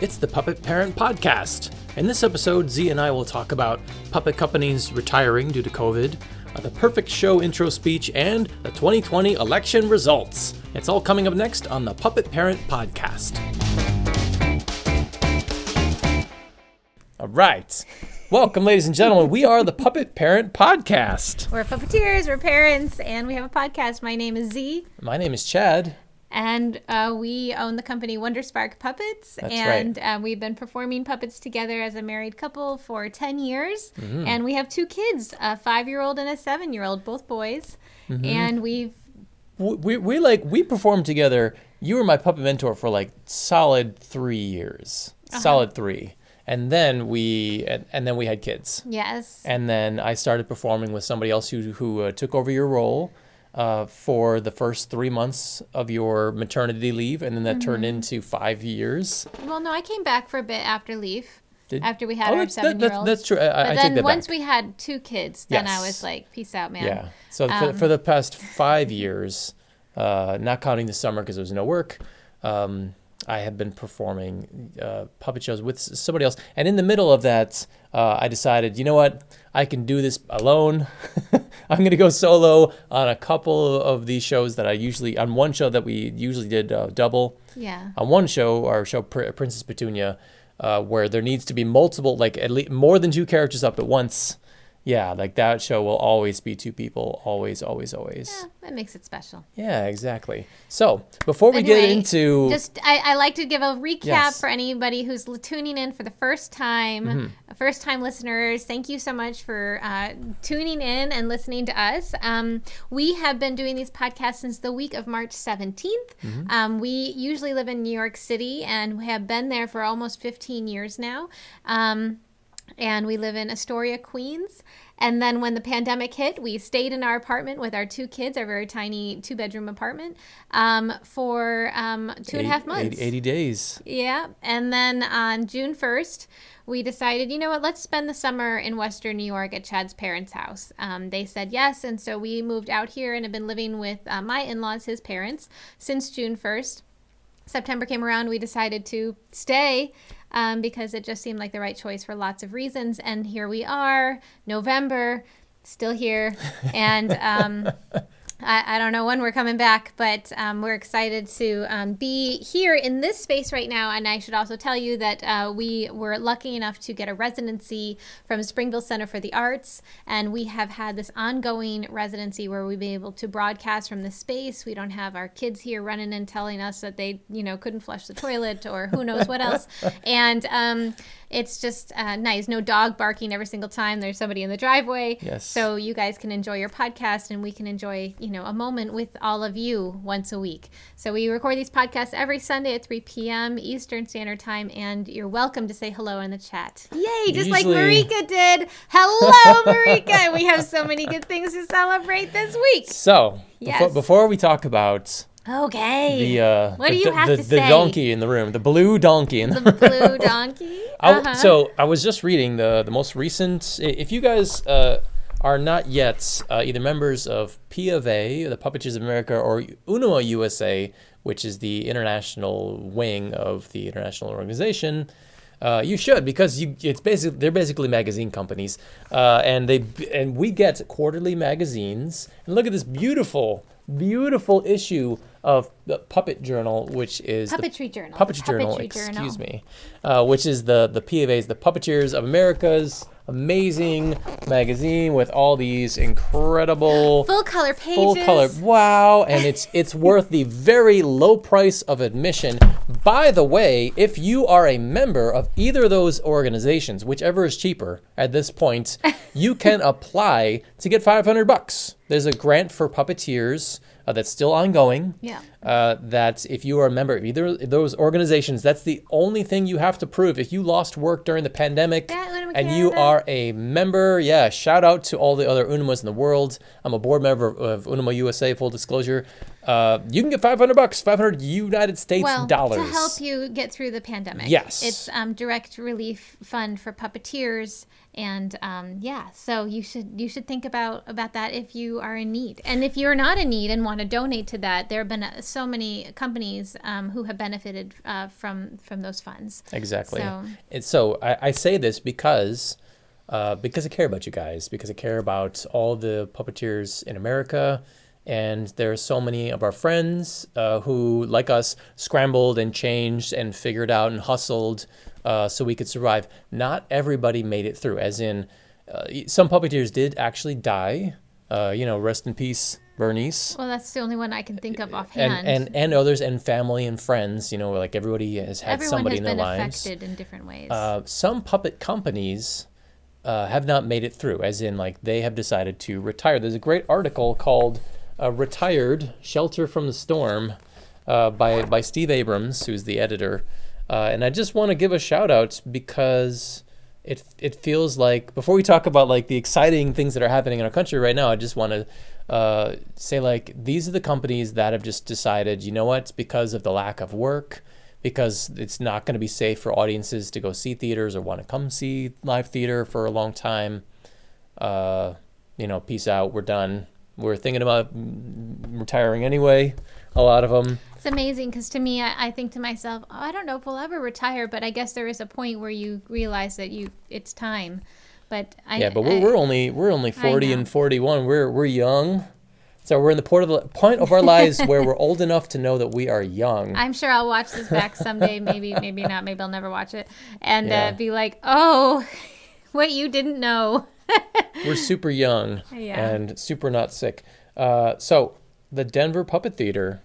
It's the Puppet Parent Podcast. In this episode, Z and I will talk about puppet companies retiring due to COVID, uh, the perfect show intro speech, and the 2020 election results. It's all coming up next on the Puppet Parent Podcast. All right. Welcome, ladies and gentlemen. We are the Puppet Parent Podcast. We're puppeteers, we're parents, and we have a podcast. My name is Z, My name is Chad. And uh, we own the company Wonder Spark Puppets. That's and uh, we've been performing puppets together as a married couple for 10 years. Mm-hmm. And we have two kids a five year old and a seven year old, both boys. Mm-hmm. And we've we, we, we like we performed together. You were my puppet mentor for like solid three years, solid three, and then we and, and then we had kids, Yes. and then I started performing with somebody else who who uh, took over your role. Uh, for the first three months of your maternity leave, and then that turned into five years. Well, no, I came back for a bit after leave, Did- after we had Oh, our seven year that's, old. that's true. I, But I then that once back. we had two kids, then I was like, peace out, man. Yeah. So for, Um, for the past five years, uh, not counting the summer because there was no work, um, I have been performing uh, puppet shows with somebody else. And in the middle of that, uh, I decided, you know what? I can do this alone. I'm going to go solo on a couple of these shows that I usually, on one show that we usually did uh, double Yeah. on one show, our show Pr- Princess Petunia, uh, where there needs to be multiple, like at least more than two characters up at once. Yeah, like that show will always be two people, always, always, always. Yeah, that makes it special. Yeah, exactly. So before we get into Just, I, I like to give a recap Yes. Mm-hmm. for anybody who's tuning in for the first time, first time listeners. Thank you so much for uh, tuning in and listening to us. Um, we have been doing these podcasts since the week of March 17th. Mm-hmm. Um, we usually live in New York City and we have been there for almost 15 years now. Um, and we live in Astoria, Queens. And then when the pandemic hit, we stayed in our apartment with our two kids, our very tiny two bedroom apartment, um, for um, two and a half 80 months. 80 days. Yeah. And then on June 1st, we decided, you know what, let's spend the summer in Western New York at Chad's parents' house. Um, they said yes. And so we moved out here and have been living with uh, my in laws, his parents, since June 1st. September came around, we decided to stay um, because it just seemed like the right choice for lots of reasons. And here we are, November, still here. And um, I, I don't know when we're coming back, but um, we're excited to um, be here in this space right now. And I should also tell you that uh, we were lucky enough to get a residency from Springville Center for the Arts. And we have had this ongoing residency where we've been able to broadcast from the space. We don't have our kids here running and telling us that they, you know, couldn't flush the toilet or who knows what else. And um, it's just uh, nice. No dog barking every single time there's somebody in the driveway. Yes. So you guys can enjoy your podcast and we can enjoy, you know, a moment with all of you once a week. So we record these podcasts every Sunday at 3 p.m. Eastern Standard Time and you're welcome to say hello in the chat. Yay, just like Marika did. Hello, Marika. we have so many good things to celebrate this week. So Yes. before, before we talk about Okay. the uh, What the, do you have the, to the say? donkey in the room, the blue donkey in the the blue donkey. Uh-huh. So I was just reading the the most recent. If you guys uh, are not yet uh, either members of P of A, the Puppeteers of America, or UNIMA USA, which is the international wing of the international organization. Uh, you should because you it's basically they're basically magazine companies, uh, and they and we get quarterly magazines. And look at this beautiful, beautiful issue of the Puppet Journal, which is the Puppetry Journal. Puppetry Journal, Puppetry excuse Journal. me, uh, which is the the PFA's, the Puppeteers of America's amazing magazine with all these incredible Full color pages. full color. Wow, and it's it's worth the very low price of admission. By the way, if you are a member of either of those organizations, whichever is cheaper at this point, you can apply to get 500 bucks. There's a grant for puppeteers uh, that's still ongoing. Yeah. Uh, that if you are a member of either of those organizations, that's the only thing you have to prove. If you lost work during the pandemic and you are a member, yeah, shout out to all the other UNIMAs in the world. I'm a board member of UNIMA USA, full disclosure. uh, you can get 500 bucks, 500 United States well, dollars. to help you get through the pandemic. Yes. it's um, direct relief fund for puppeteers, and um, yeah, so you should you should think about about that if you are in need, and if you're not in need and want to donate to that, there have been uh, so many companies um, who have benefited uh, from from those funds. Exactly. So- And so I, I say this because uh, because I care about you guys, because I care about all the puppeteers in America. And there are so many of our friends uh, who, like us, scrambled and changed and figured out and hustled uh, so we could survive. Not everybody made it through, as in, uh, some puppeteers did actually die. Uh, you know, rest in peace, Bernice Well, that's the only one I can think of offhand. and, and and others and family and friends. You know, like everybody has had Everyone somebody has in their been lives. affected in different ways. Uh, some puppet companies uh, have not made it through, as in like they have decided to retire. There's a great article called uh, "Retired: Shelter from the Storm" uh, by by Steve Abrams, who's the editor. Uh, and I just want to give a shout out because it it feels like before we talk about like the exciting things that are happening in our country right now, I just want to uh, say like these are the companies that have just decided, you know what, it's because of the lack of work, because it's not going to be safe for audiences to go see theaters or want to come see live theater for a long time. Uh, you know, peace out. We're done. We're thinking about retiring anyway. A lot of them. It's amazing because to me, I, I think to myself, oh, I don't know if we'll ever retire, but I guess there is a point where you realize that you it's time. But I, Yeah, but we're, I- we're only we're only forty and forty one. We're we're young, so we're in the point of the point of our lives where we're old enough to know that we are young. I'm sure I'll watch this back someday. Maybe, maybe not. Maybe I'll never watch it, and Yeah. uh, be like, oh, what you didn't know. We're super young Yeah. and super not sick. Uh, so the Denver Puppet Theater,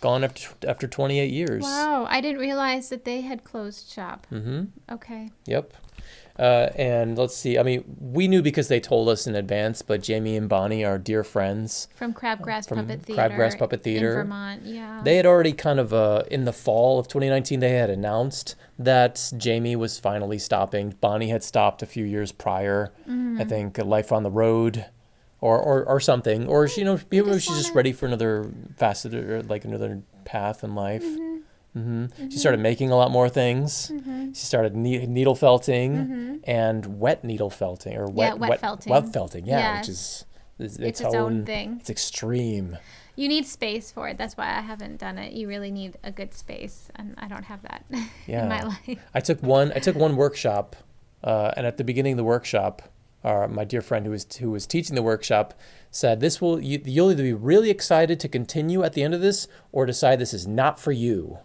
gone after after twenty eight years. Wow, I didn't realize that they had closed shop. Mm-hmm. Okay. Yep. Uh, and let's see. I mean, we knew because they told us in advance, but Jamie and Bonnie are dear friends. From Crabgrass From Puppet Theater. Crabgrass Puppet Theater. In Vermont, yeah. They had already kind of uh, in the fall of 2019 they had announced that Jamie was finally stopping. Bonnie had stopped a few years prior. Mm-hmm. I think uh, Life on the Road, or or, or something, or she, you know maybe just she's just ready for another facet or like another path in life. Mm-hmm. hmm She started making a lot more things. She started ne- needle felting and wet needle felting or wet Mm-hmm. wet felting. Wet felting, yeah, which is is It's its own thing. It's extreme. You need space for it. That's why I haven't done it. You really need a good space, and I don't have that in my Yeah. life. I took one. I took one workshop, uh, and at the beginning of the workshop, uh, my dear friend who was who was teaching the workshop said, "This will you, you'll either be really excited to continue at the end of this, or decide this is not for you."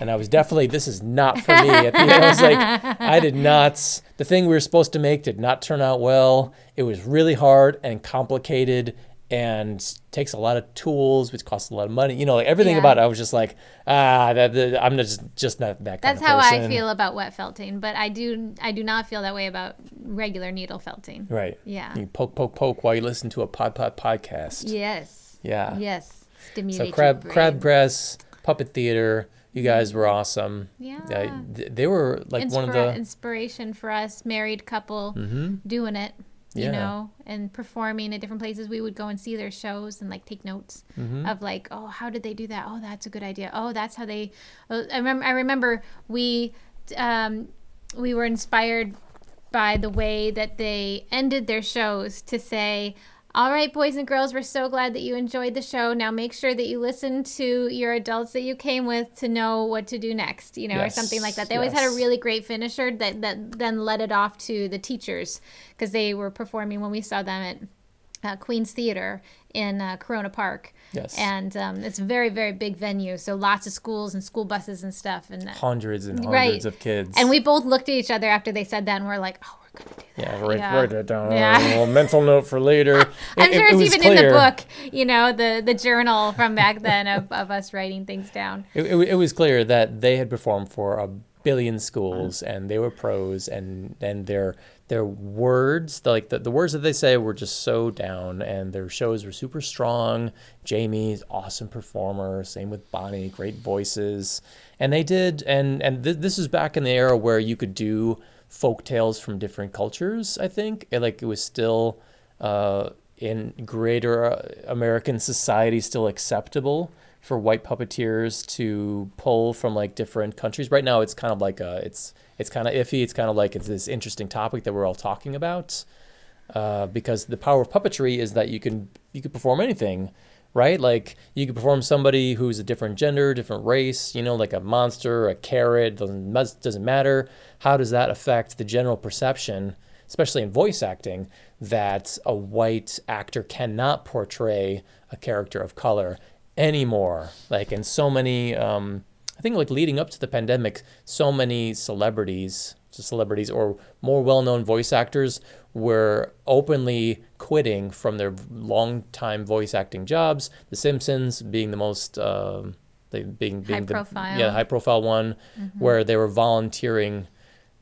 And I was definitely this is not for me. At the end, I was like, I did not. The thing we were supposed to make did not turn out well. It was really hard and complicated. And takes a lot of tools, which costs a lot of money. You know, like everything Yeah. about it, I was just like, ah, that, that- I'm just just not that kind That's how I feel about wet felting, but I do I do not feel that way about regular needle felting. Right. Yeah. You poke, poke, poke while you listen to a pod pod podcast. Yes. Yeah. Yes. Stimulate So crab crabgrass puppet theater. You guys were awesome. Yeah. Uh, they were like one of the. inspiration for us married couple doing it you Yeah. know and performing at different places we would go and see their shows and like take notes Mm-hmm. of like oh how did they do that oh that's a good idea oh that's how they oh, i remember i remember we um we were inspired by the way that they ended their shows to say all right, boys and girls, we're so glad that you enjoyed the show. Now make sure that you listen to your adults that you came with to know what to do next, you know, or something like that. They always had a really great finisher that, that then led it off to the teachers because they were performing when we saw them at uh, Queen's Theater in uh, Corona Park. Yes. And um, it's a very, very big venue. So lots of schools and school buses and stuff. And, uh, Hundreds and hundreds Right. of kids. and we both looked at each other after they said that and we're like, oh, we're going to do that. Yeah, write, Yeah. write that down. Yeah. A little mental note for later. I'm It- sure it's even in the book, you know, the the journal from back then of, of us writing things down. It, it, it was clear that they had performed for a billion schools and they were pros and and their their words like the, the words that they say were just so down and their shows were super strong. Jamie's awesome performer same with bonnie great voices. And they did and and th- this is back in the era where you could do folk tales from different cultures i think. It, like it was still uh in greater uh, American society still acceptable for white puppeteers to pull from like different countries. Right now, it's kind of like a, it's it's kind of iffy. It's kind of like it's this interesting topic that we're all talking about uh, because the power of puppetry is that you can you can perform anything, right? Like you can perform somebody who's a different gender, different race. You know, like a monster, a carrot doesn't doesn't matter. How does that affect the general perception? especially in voice acting, that a white actor cannot portray a character of color anymore. Like in so many, um, I think like leading up to the pandemic, so many celebrities, celebrities or more well-known voice actors were openly quitting from their long-time voice acting jobs. The Simpsons being the most. Uh, they being, being high the profile. yeah high profile one mm-hmm. where they were volunteering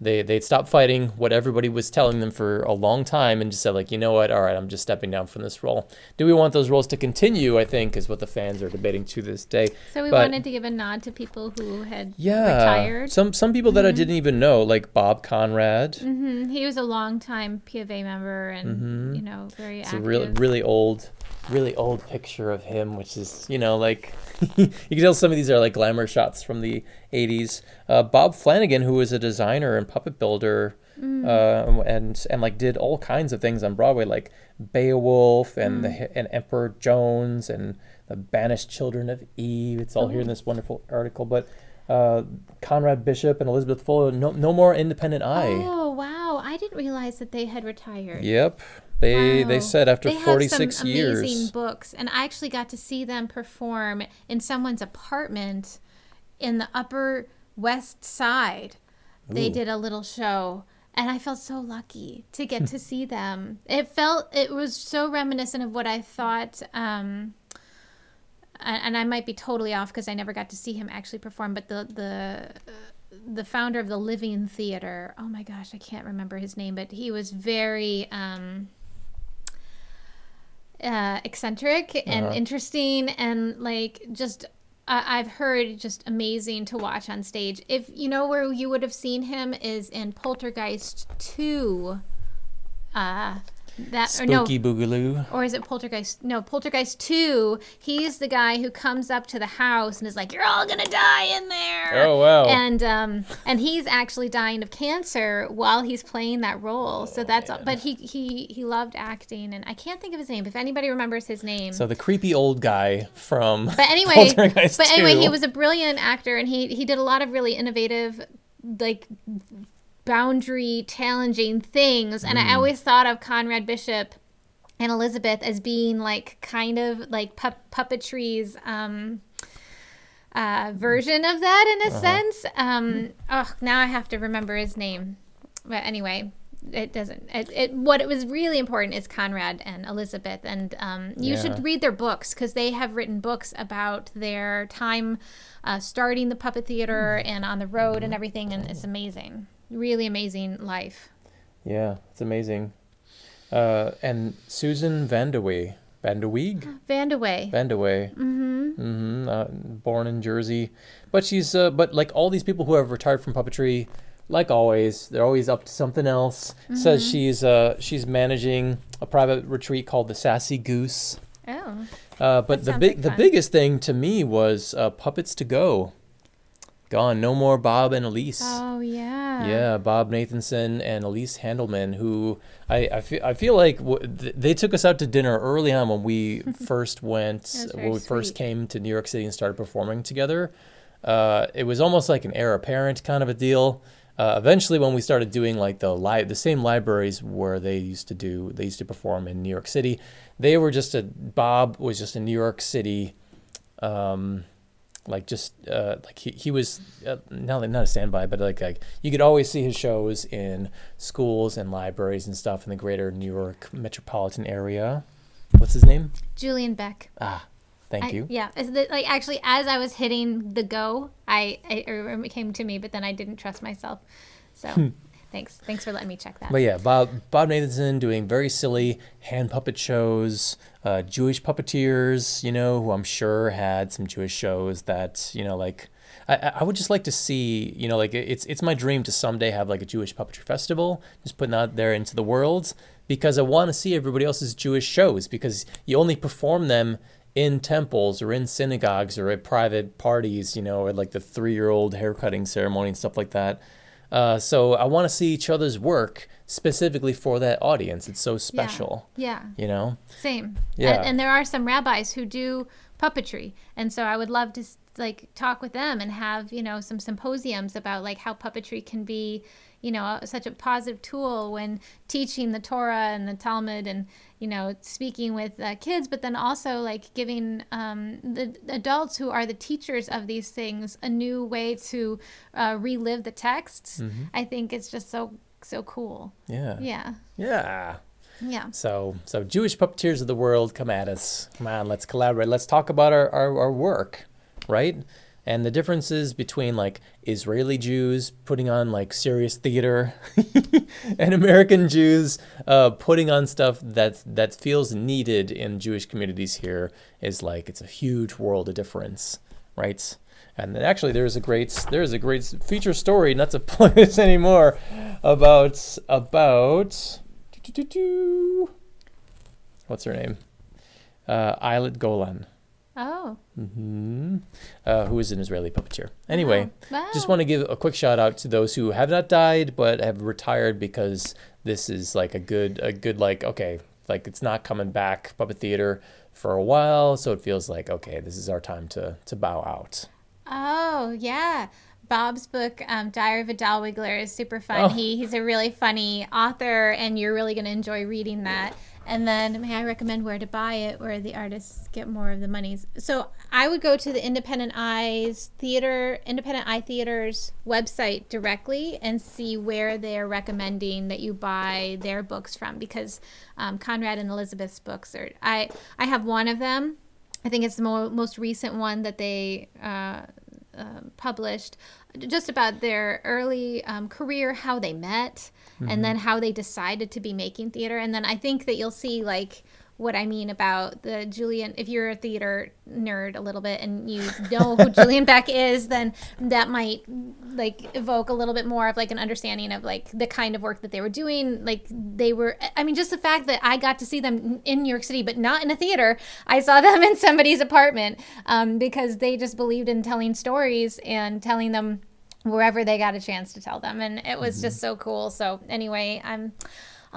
they they'd stop fighting what everybody was telling them for a long time and just said like you know what all right i'm just stepping down from this role do we want those roles to continue i think is what the fans are debating to this day so we but, wanted to give a nod to people who had yeah retired some some people that mm-hmm. i didn't even know like bob conrad mm-hmm. he was a long time pva member and mm-hmm. you know very it's active. a really really old really old picture of him, which is, you know, like you can tell some of these are like glamour shots from the 80s. Uh, Bob Flanagan, who was a designer and puppet builder, mm. uh, and and like did all kinds of things on Broadway, like Beowulf and mm. the and Emperor Jones and the Banished Children of Eve. It's all oh. here in this wonderful article, but. Uh, Conrad Bishop and Elizabeth Fuller, no, no more Independent Eye. Oh wow! I didn't realize that they had retired. Yep, they wow. they said after they 46 have some years. Amazing books, and I actually got to see them perform in someone's apartment in the Upper West Side. Ooh. They did a little show, and I felt so lucky to get to see them. It felt it was so reminiscent of what I thought. Um, and I might be totally off because I never got to see him actually perform, but the the the founder of the Living Theater. Oh my gosh, I can't remember his name, but he was very um, uh, eccentric and uh-huh. interesting and like just uh, I've heard just amazing to watch on stage. If you know where you would have seen him is in Poltergeist 2. Uh, that Spooky or no, Boogaloo. Or is it Poltergeist? No, Poltergeist 2. He's the guy who comes up to the house and is like, You're all gonna die in there. Oh wow. And um and he's actually dying of cancer while he's playing that role. Oh, so that's man. but he he he loved acting and I can't think of his name. If anybody remembers his name. So the creepy old guy from But anyway But anyway, 2. he was a brilliant actor and he he did a lot of really innovative like boundary challenging things. And mm. I always thought of Conrad Bishop and Elizabeth as being like kind of like pu- puppetry's um, uh, version of that in a uh-huh. sense. Um, oh, now I have to remember his name. But anyway, it doesn't. It, it what it was really important is Conrad and Elizabeth, and um, you yeah. should read their books because they have written books about their time uh, starting the puppet theater mm. and on the road and everything, and it's amazing really amazing life. Yeah, it's amazing. Uh, and Susan Vandeweghe. Vandeweeg? Vandeweghe. Vandeweghe. Mm-hmm. Mm-hmm. Uh, born in Jersey. But she's, uh, but like all these people who have retired from puppetry, like always, they're always up to something else. Mm-hmm. Says she's, uh, she's managing a private retreat called the Sassy Goose. Oh. Uh, but the big, like the biggest thing to me was uh, puppets to go gone. No more Bob and Elise. Oh yeah. Yeah, Bob Nathanson and Elise Handelman, who I I feel, I feel like w- they took us out to dinner early on when we first went when we sweet. first came to New York City and started performing together. Uh, it was almost like an heir apparent kind of a deal. Uh, eventually, when we started doing like the li- the same libraries where they used to do, they used to perform in New York City. They were just a Bob was just a New York City. Um, like just uh, like he, he was uh, not not a standby, but like like you could always see his shows in schools and libraries and stuff in the greater New York metropolitan area. What's his name? Julian Beck. Ah, thank I, you. Yeah, the, like actually, as I was hitting the go, I, I it came to me, but then I didn't trust myself, so. Thanks. Thanks for letting me check that. But yeah, Bob Bob Nathanson doing very silly hand puppet shows, uh, Jewish puppeteers, you know, who I'm sure had some Jewish shows that, you know, like I, I would just like to see, you know, like it's it's my dream to someday have like a Jewish puppetry festival, just putting out there into the world because I want to see everybody else's Jewish shows because you only perform them in temples or in synagogues or at private parties, you know, at like the three-year-old haircutting ceremony and stuff like that. Uh, so I want to see each other's work specifically for that audience. It's so special, Yeah. you know. Same. Yeah. And, and there are some rabbis who do puppetry, and so I would love to like talk with them and have you know some symposiums about like how puppetry can be you know such a positive tool when teaching the Torah and the Talmud and you know speaking with uh, kids, but then also like giving um, the adults who are the teachers of these things a new way to uh, relive the texts. I think it's just so so cool. Yeah. Yeah. Yeah. Yeah. So, so Jewish puppeteers of the world, come at us. Come on, let's collaborate. Let's talk about our, our, our work, right? And the differences between like Israeli Jews putting on like serious theater and American Jews uh, putting on stuff that that feels needed in Jewish communities here is like it's a huge world of difference, right? And then actually, there's a great there's a great feature story. Not to plug this anymore, about about what's her name? Uh, Ayelet Golan, Oh. hmm uh, who is an Israeli puppeteer. Anyway, Wow. just want to give a quick shout out to those who have not died but have retired because this is like a good a good like okay like it's not coming back puppet theater for a while, so it feels like okay this is our time to to bow out. Oh yeah. Bob's book, um, Diary of a Doll Wiggler, is super fun. Oh. He he's a really funny author, and you're really gonna enjoy reading that. And then, may I recommend where to buy it, where the artists get more of the monies? So I would go to the Independent Eyes Theater, Independent Eye Theater's website directly and see where they're recommending that you buy their books from, because um, Conrad and Elizabeth's books are. I I have one of them. I think it's the mo- most recent one that they uh, uh, published, just about their early um, career, how they met, and then how they decided to be making theater. And then I think that you'll see like what I mean about the Julian. If you're a theater nerd a little bit and you know who Julian Beck is, then that might like evoke a little bit more of like an understanding of like the kind of work that they were doing. Like they were, I mean, just the fact that I got to see them in New York City, but not in a theater. I saw them in somebody's apartment um, because they just believed in telling stories and telling them wherever they got a chance to tell them, and it was just so cool. So anyway, I'm.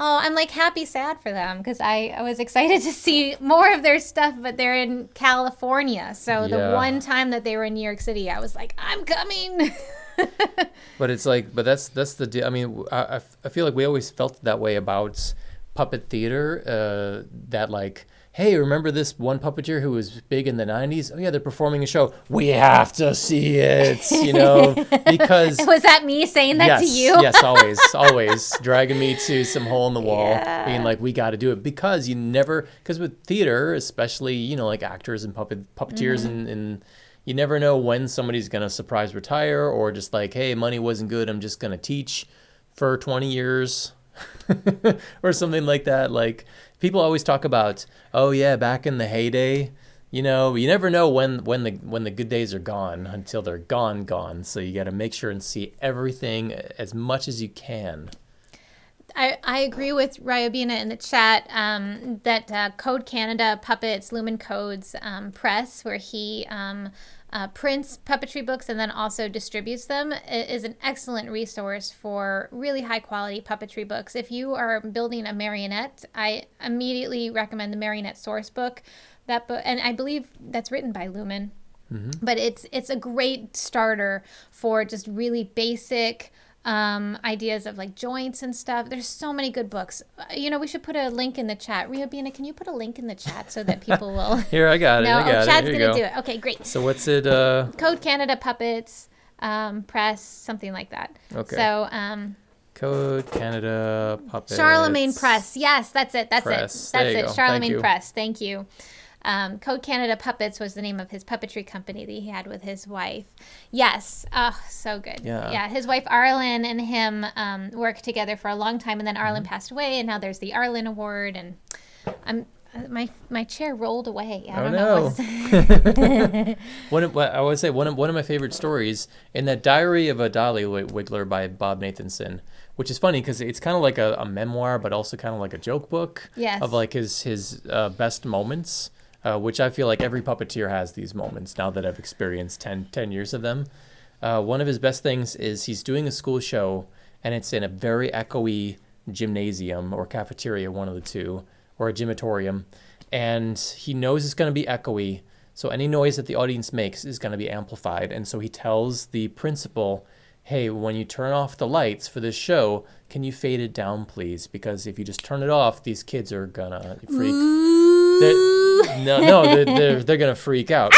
Oh, I'm like happy sad for them because I, I was excited to see more of their stuff, but they're in California. So the one time that they were in New York City, I was like, I'm coming. But it's like, but that's that's the. deal. I mean, I, I feel like we always felt that way about puppet theater. Uh, that like, hey, remember this one puppeteer who was big in the '90s? Oh yeah, they're performing a show. We have to see it, you know, because was that me saying that yes, to you? yes, always, always dragging me to some hole in the wall, Yeah. being like, we got to do it because you never, because with theater, especially you know, like actors and puppet puppeteers Mm-hmm. and and you never know when somebody's gonna surprise retire or just like, hey, money wasn't good, I'm just gonna teach for 20 years. or something like that. Like people always talk about, oh yeah, back in the heyday, you know, you never know when when the when the good days are gone until they're gone gone. So you got to make sure and see everything as much as you can. I, I agree with Ryobina in the chat um, that uh, Coad Canada Puppets Luman Coad's um, Press, where he um, uh, prints puppetry books and then also distributes them, i- is an excellent resource for really high quality puppetry books. If you are building a marionette, I immediately recommend the Marionette Source book. That book, and I believe that's written by Luman but it's it's a great starter for just really basic um, ideas of like joints and stuff. There's so many good books. Uh, You know, we should put a link in the chat. Rio Bina, can you put a link in the chat so that people will? Here, I got it. no, I got oh, it. Here you gonna go. do it. Okay, great. So what's it? Uh, Coad Canada Puppets um, Press, something like that. Okay. So um, Coad Canada Puppets. Charlemagne Press. Yes, that's it. That's Press. it. That's it. go. Thank Charlemagne you. Press. Thank you. Um, Coad Canada Puppets was the name of his puppetry company that he had with his wife. Yes. Oh, so good. Yeah. Yeah. His wife Arlyn and him um, worked together for a long time, and then Arlyn Mm-hmm. passed away, and now there's the Arlyn Award, and I'm uh, my my chair rolled away. I Oh, don't no. know. One of, I would say one of one of my favorite stories in that Diary of a Dolly Wiggler by Bob Nathanson, which is funny because it's kind of like a, a memoir, but also kind of like a joke book Yes. of like his his uh, best moments, uh, which I feel like every puppeteer has these moments now that I've experienced 10, 10 years of them. Uh, one of his best things is he's doing a school show and it's in a very echoey gymnasium or cafeteria, one of the two, or a gymatorium, and he knows it's going to be echoey. So any noise that the audience makes is going to be amplified. And so he tells the principal, hey, when you turn off the lights for this show, can you fade it down, please? Because if you just turn it off, these kids are going to freak. They're- no, no, they're, they're, they're going to freak out.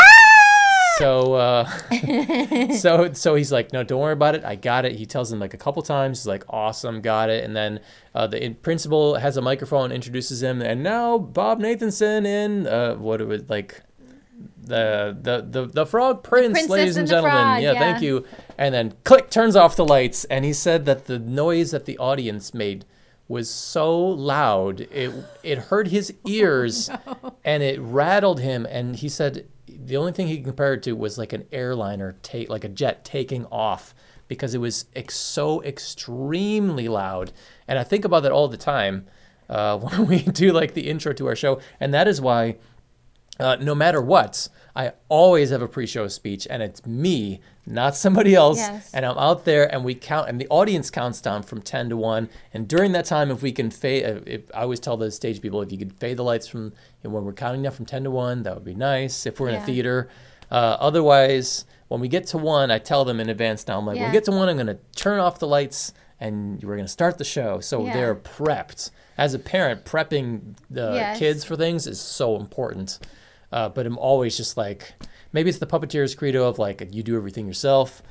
So, uh, so, so he's like, no, don't worry about it. I got it. He tells him like a couple times. He's like, awesome, got it. And then uh, the in- principal has a microphone, introduces him, and now Bob Nathanson in uh, what it was like the the the, the Frog Prince, Princess ladies and and gentlemen. Frog, yeah, yeah. thank you. And then click turns off the lights, and he said that the noise that the audience made was so loud it it hurt his ears and it rattled him. And he said the only thing he compared it to was like an airliner take like a jet taking off because it was ex- so extremely loud. And i think about that all the time uh, when we do like the intro to our show. And that is why uh, no matter what, I always have a pre-show speech, and it's me, not somebody else. Yes. And I'm out there, and we count, and the audience counts down from ten to one. And during that time, if we can fade, if I always tell the stage people, if you could fade the lights from you know, when we're counting down from ten to one, that would be nice. If we're in Yeah. a theater, uh, otherwise, when we get to one, I tell them in advance. Now I'm like, when we get to one, I'm gonna turn off the lights. And we're gonna start the show, so Yeah. they're prepped. As a parent, prepping the Yes. kids for things is so important. Uh, but I'm always just like, maybe it's the puppeteer's credo of like, you do everything yourself.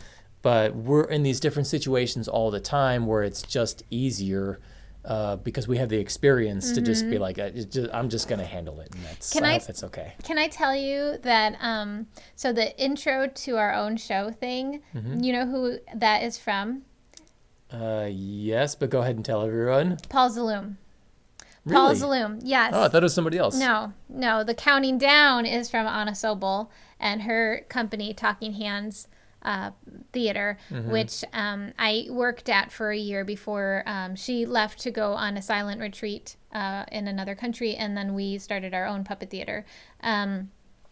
But we're in these different situations all the time where it's just easier uh, because we have the experience to just be like, it's just, I'm just going to handle it. And that's, Mm-hmm. Can I I- that's okay. Can I tell you that? Um, so the intro to our own show thing, Mm-hmm. you know who that is from? Uh, yes, but go ahead and tell everyone. Paul Zaloom. Paul Really? Zaloom. Yes. Oh, I thought it was somebody else. No, no. The counting down is from Anna Sobel and her company, Talking Hands uh, Theater, Mm-hmm. which um, I worked at for a year before um, she left to go on a silent retreat uh, in another country, and then we started our own puppet theater. Um,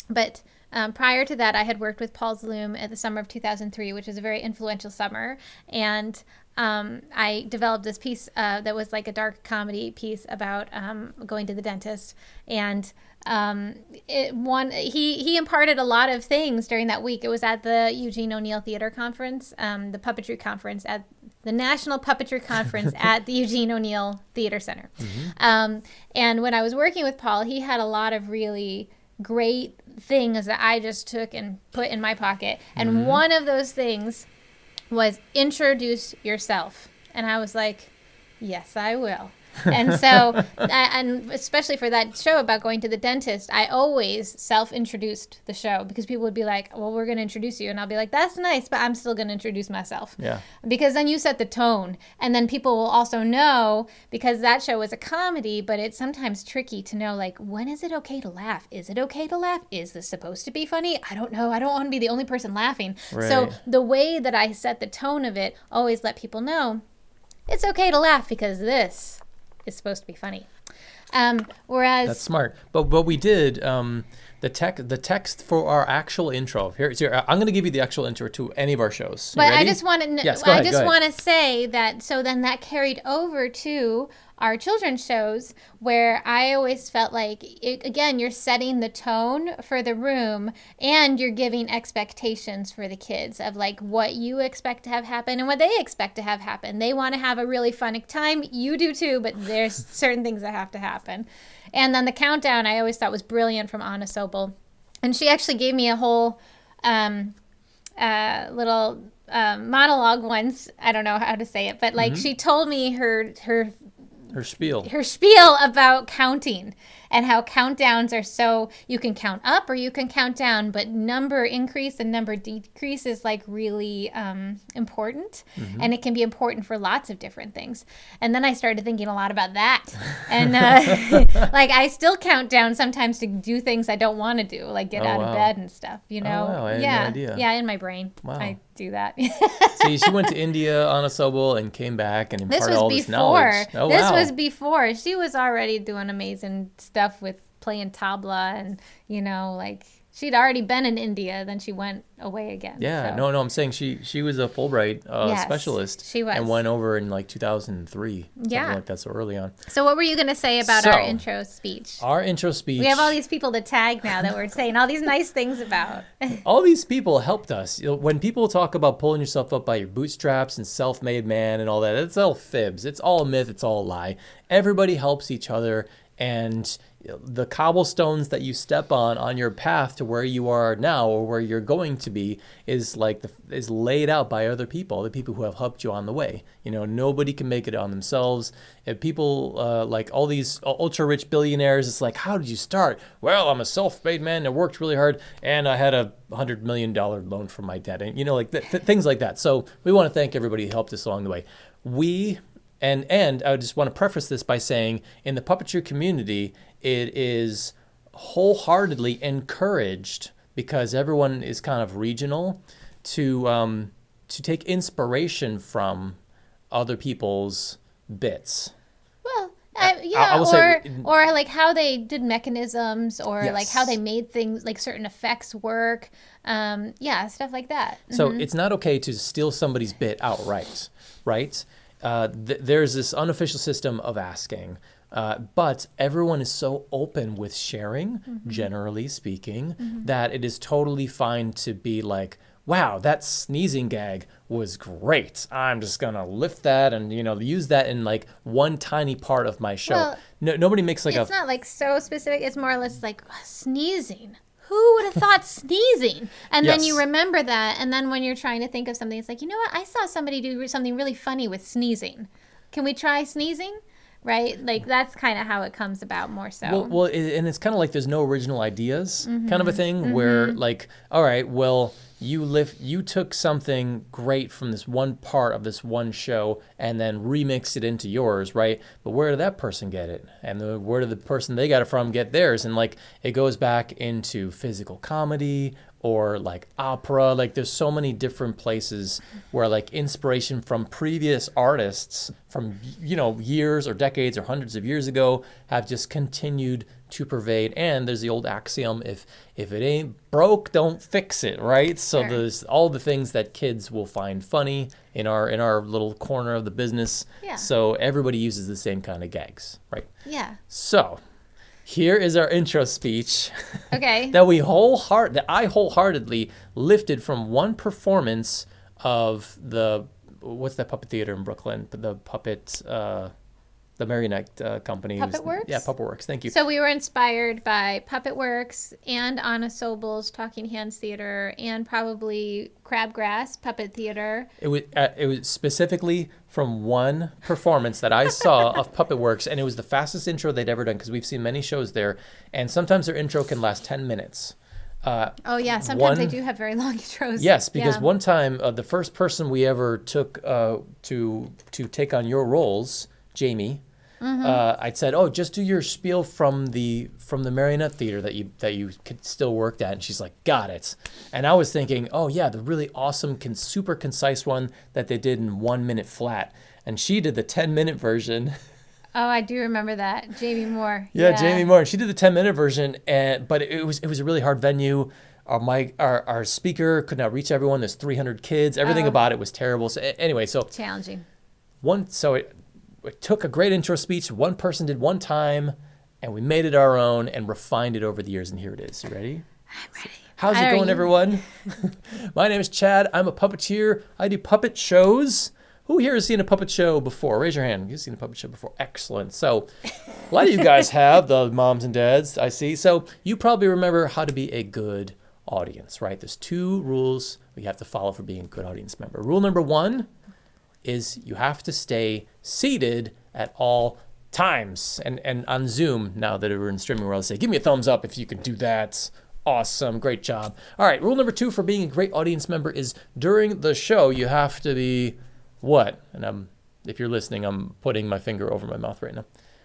but um, prior to that, I had worked with Paul Zaloom at the summer of 2003, which was a very influential summer. And um, I developed this piece uh, that was like a dark comedy piece about um, going to the dentist. And um, it, one, he, he imparted a lot of things during that week. It was at the Eugene O'Neill Theater Conference, um, the puppetry conference at the National Puppetry Conference at the Eugene O'Neill Theater Center. Um, and when I was working with Paul, he had a lot of really great things that I just took and put in my pocket. And one of those things was introduce yourself. And I was like, yes, I will. And so, and especially for that show about going to the dentist, I always self introduced the show because people would be like, well, we're going to introduce you. And I'll be like, that's nice, but I'm still going to introduce myself. Yeah. because then you set the tone and then people will also know because that show is a comedy but it's sometimes tricky to know like when is it okay to laugh? Is it okay to laugh? Is this supposed to be funny? I don't know. I don't want to be the only person laughing. So the way that i set the tone of it always let people know it's okay to laugh because this is supposed to be funny um, whereas That's smart. But what we did um, the tech the text for our actual intro. Here, here I'm going to give you the actual intro to any of our shows. You But I just want to. Yes, go I ahead, just want to say that. So then that carried over to our children's shows, where I always felt like, it, again, you're setting the tone for the room, and you're giving expectations for the kids of like what you expect to have happen and what they expect to have happen. They want to have a really fun time. You do too, but there's certain things that have to happen. And then the countdown, I always thought was brilliant from Anna Sobel, and she actually gave me a whole. Um, uh, little um, monologue once. I don't know how to say it, but like she told me her her Her spiel. her spiel about counting and how countdowns are so you can count up or you can count down, but number increase and number decrease is like really um, important, and it can be important for lots of different things. And then I started thinking a lot about that, and uh, like I still count down sometimes to do things I don't want to do, like get Oh, out wow. of bed and stuff. You know? wow, I had no yeah, idea. yeah, in my brain, Wow. I do that. See, she went to India on a Sobel and came back and imparted all this before. knowledge. Oh, this wow. was before. She was already doing amazing stuff with playing tabla and you know, like she'd already been in India. Then she went away again. Yeah, so. no, no, I'm saying she she was a Fulbright uh, Yes, specialist. she was. and went over in like 2003. something Yeah. like that. So early on. So what were you gonna say about our intro speech? Our intro speech. We have all these people to tag now that we're saying all these nice things about. all these people helped us. You know, when people talk about pulling yourself up by your bootstraps and self-made man and all that, it's all fibs. It's all a myth. It's all a lie. Everybody helps each other, and the cobblestones that you step on on your path to where you are now or where you're going to be is like the is laid out by other people, the people who have helped you on the way. You know, nobody can make it on themselves. And people uh, like all these ultra rich billionaires, it's like, how did you start? Well, I'm a self-made man that worked really hard, and I had a hundred million dollar loan from my dad, and you know, like th- th- things like that. So we want to thank everybody who helped us along the way. We and and I just want to preface this by saying, in the puppeteer community, it is wholeheartedly encouraged because everyone is kind of regional to um, to take inspiration from other people's bits. Well, I, I yeah, or say- or like how they did mechanisms, or like how they made things like certain effects work. Um, yeah, stuff like that. So it's not okay to steal somebody's bit outright, right? Uh, th- there's this unofficial system of asking, uh, but everyone is so open with sharing, generally speaking, that it is totally fine to be like, wow, that sneezing gag was great. I'm just gonna lift that and you know use that in like one tiny part of my show. Well, no, nobody makes like it's a It's not like so specific. It's more or less like sneezing. Who would have thought sneezing? And then you remember that, and then when you're trying to think of something, it's like, you know what? I saw somebody do something really funny with sneezing. Can we try sneezing? Right? Like that's kind of how it comes about more so. Well, well, it, and it's kind of like there's no original ideas, kind Mm-hmm. of a thing, where like, all right, well, you lift, you took something great from this one part of this one show, and then remixed it into yours, right? But where did that person get it, and the, where did the person they got it from get theirs? And like, it goes back into physical comedy or like opera. Like, there's so many different places where like inspiration from previous artists from you know years or decades or hundreds of years ago have just continued to pervade and there's the old axiom if if it ain't broke don't fix it right so Sure. there's all the things that kids will find funny in our in our little corner of the business Yeah. so everybody uses the same kind of gags right yeah. so here is our intro speech Okay. that we wholeheart that I wholeheartedly lifted from one performance of the what's that puppet theater in Brooklyn? The puppet, uh, the marionette uh, company. Puppet was- Works? Yeah, Puppet Works. Thank you. So we were inspired by Puppet Works and Anna Sobel's Talking Hands Theater and probably Crabgrass Puppet Theater. It was uh, it was specifically from one performance that I saw of Puppet Works, and it was the fastest intro they'd ever done because we've seen many shows there, and sometimes their intro can last ten minutes. Uh, Oh yeah, sometimes they do have very long intros. Yes, because Yeah. one time uh, the first person we ever took uh, to to take on your roles, Jamie, Mm-hmm. uh, I said, "Oh, just do your spiel from the from the marionette theater that you that you could still worked at." And she's like, "Got it." And I was thinking, "Oh yeah, the really awesome, con- super concise one that they did in one minute flat." And she did the ten minute version. Oh, I do remember that. Jamie Moore. Yeah, Jamie Moore. She did the 10 minute version, and but it was it was a really hard venue. Our mic, our, our speaker could not reach everyone. There's 300 kids. Everything Oh. about it was terrible. So anyway, so Challenging. one so it, it took a great intro speech. One person did one time, and we made it our own and refined it over the years. And here it is. You ready? I'm ready. How's How it going, you? everyone? My name is Chad. I'm a puppeteer. I do puppet shows. Who here has seen a puppet show before? Raise your hand. You've seen a puppet show before. Excellent. So, a lot of you guys have, the moms and dads, I see. So, you probably remember how to be a good audience, right? There's two rules we have to follow for being a good audience member. Rule number one is you have to stay seated at all times. And and on Zoom now that we're in streaming world, say give me a thumbs up if you can do that. Awesome, great job. All right, rule number two for being a great audience member is during the show you have to be what? And I'm if you're listening, I'm putting my finger over my mouth right now.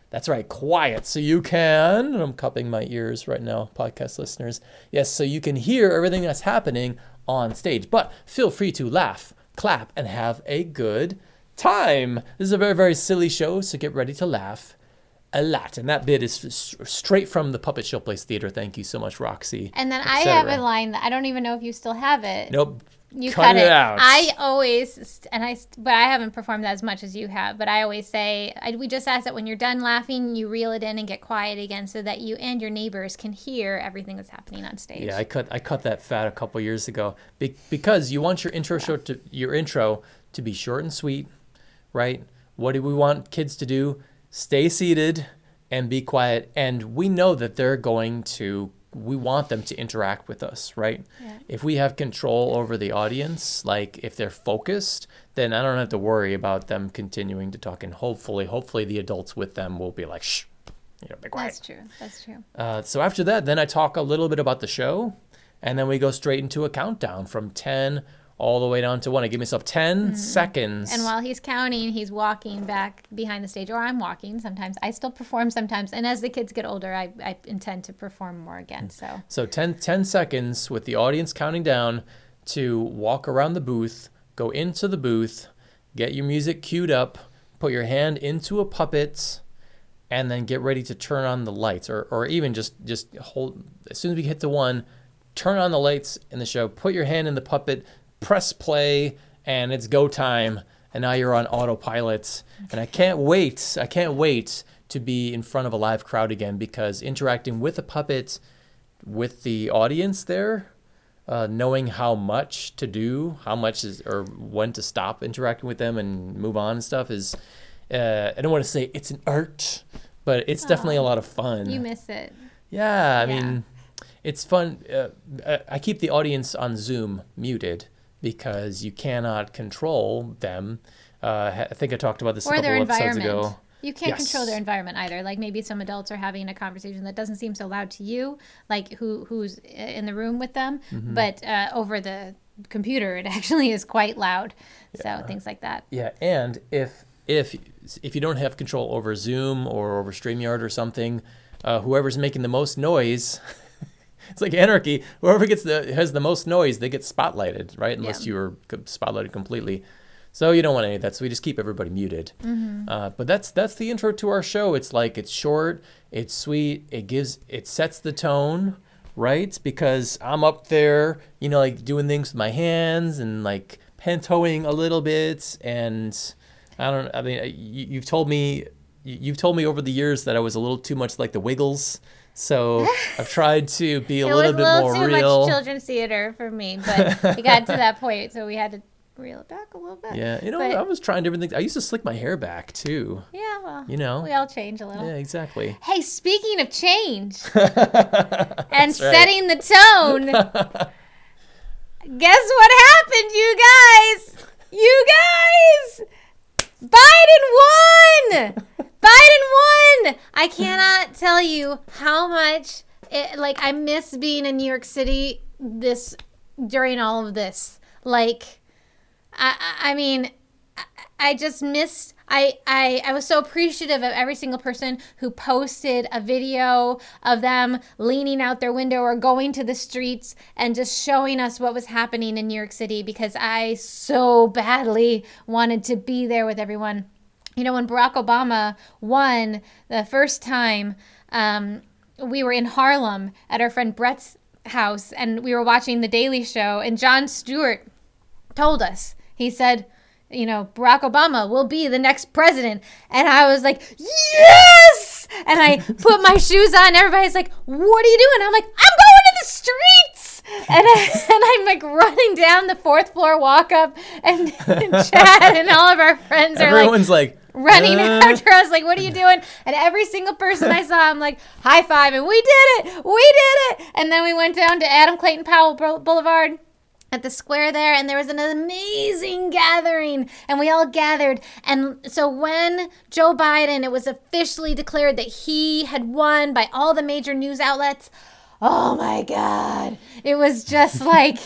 That's right, quiet so you can. I'm cupping my ears right now, podcast listeners. Yes, so you can hear everything that's happening on stage. But feel free to laugh, clap, and have a good time. This is a very, very silly show, so get ready to laugh a lot. And that bit is straight from the Puppet Show Place Theater. Thank you so much, Roxy. And then I have a line that I don't even know if you still have it. Nope. You cut, cut, it, out. I always, and I, but I haven't performed that as much as you have. But I always say, I, we just ask that when you're done laughing, you reel it in and get quiet again, so that you and your neighbors can hear everything that's happening on stage. Yeah, I cut I cut that fat a couple years ago Be- because you want your intro show to your intro to be short and sweet, right? What do we want kids to do? Stay seated and be quiet. And we know that they're going to. We want them to interact with us, right? Yeah. If we have control over the audience, like if they're focused, then I don't have to worry about them continuing to talk. And hopefully, hopefully the adults with them will be like, shh, you know, be quiet. That's true. That's true. Uh, so after that, then I talk a little bit about the show, and then we go straight into a countdown from 10 all the way down to 1. I give myself 10 seconds. Mm-hmm. And while he's counting, he's walking back behind the stage, or I'm walking sometimes. I still perform sometimes. And as the kids get older, I, I intend to perform more again. So so 10, 10 seconds with the audience counting down to walk around the booth, go into the booth, get your music queued up, put your hand into a puppet, and then get ready to turn on the lights or, or even just just hold as soon as we hit the one turn on the lights in the show put your hand in the puppet press play and it's go time and now you're on autopilot and i can't wait i can't wait to be in front of a live crowd again because interacting with a puppet with the audience there uh, knowing how much to do how much is or when to stop interacting with them and move on and stuff is uh, I don't want to say it's an art, but it's definitely a lot of fun. you miss it. yeah, I Yeah. mean, it's fun. Uh, uh, I keep the audience on Zoom muted because you cannot control them. Uh, I think I talked about this a Or couple their episodes environment. ago. You can't control their environment either. Like maybe some adults are having a conversation that doesn't seem so loud to you, like who who's in the room with them, Mm-hmm. but uh, over the computer it actually is quite loud. So things like that. Yeah, and if if if you don't have control over Zoom or over Streamyard or something, uh, whoever's making the most noise, it's like anarchy. Whoever gets the has the most noise, they get spotlighted, right? Unless Yeah. you were spotlighted completely. So you don't want any of that. So we just keep everybody muted. Uh, but that's that's the intro to our show. It's like it's short, it's sweet, it gives it sets the tone, right? Because I'm up there, you know, like doing things with my hands and like pantoing a little bit, and I don't. I mean, uh, you, you've told me you- you've told me over the years that I was a little too much like the Wiggles. So I've tried to be a it little was bit a little more too real. much children's theater for me, but it got to that point, so we had to reel it back a little bit. Yeah, you know, But- I was trying different things. I used to slick my hair back too. Yeah, well, You know. we all change a little. Yeah, exactly. Hey, speaking of change and setting the tone, guess what happened, you guys? You guys! Biden won! Biden won! I cannot tell you how much it, like I miss being in New York City this during all of this. Like I I mean I- I just missed I, I I was so appreciative of every single person who posted a video of them leaning out their window or going to the streets and just showing us what was happening in New York City because I so badly wanted to be there with everyone. You know, when Barack Obama won the first time, um, we were in Harlem at our friend Brett's house and we were watching The Daily Show, and Jon Stewart told us. He said, you know, Barack Obama will be the next president. And I was like, yes! And I put my shoes on. Everybody's like, what are you doing? I'm like, I'm going to the streets! And, I, and I'm like running down the fourth floor walk up, and Chad and all of our friends are like, like, running "Uh." after us like what are you doing? And every single person i saw i'm like high five and we did it we did it. And then we went down to adam clayton powell boulevard at the square there and there was an amazing gathering and we all gathered. And so when Joe Biden it was officially declared that he had won by all the major news outlets oh my god it was just like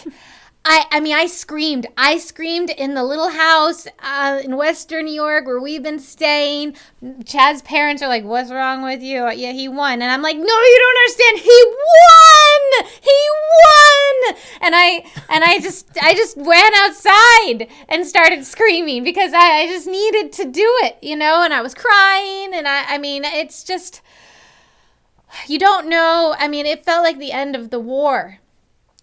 I, I mean, I screamed. I screamed in the little house uh, in Western New York where we've been staying. Chad's parents are like, "What's wrong with you?" Yeah, he won, and I'm like, "No, you don't understand. He won. He won!" And I and I just I just ran outside and started screaming because I, I just needed to do it, you know. And I was crying, and I I mean, it's just you don't know. I mean, it felt like the end of the war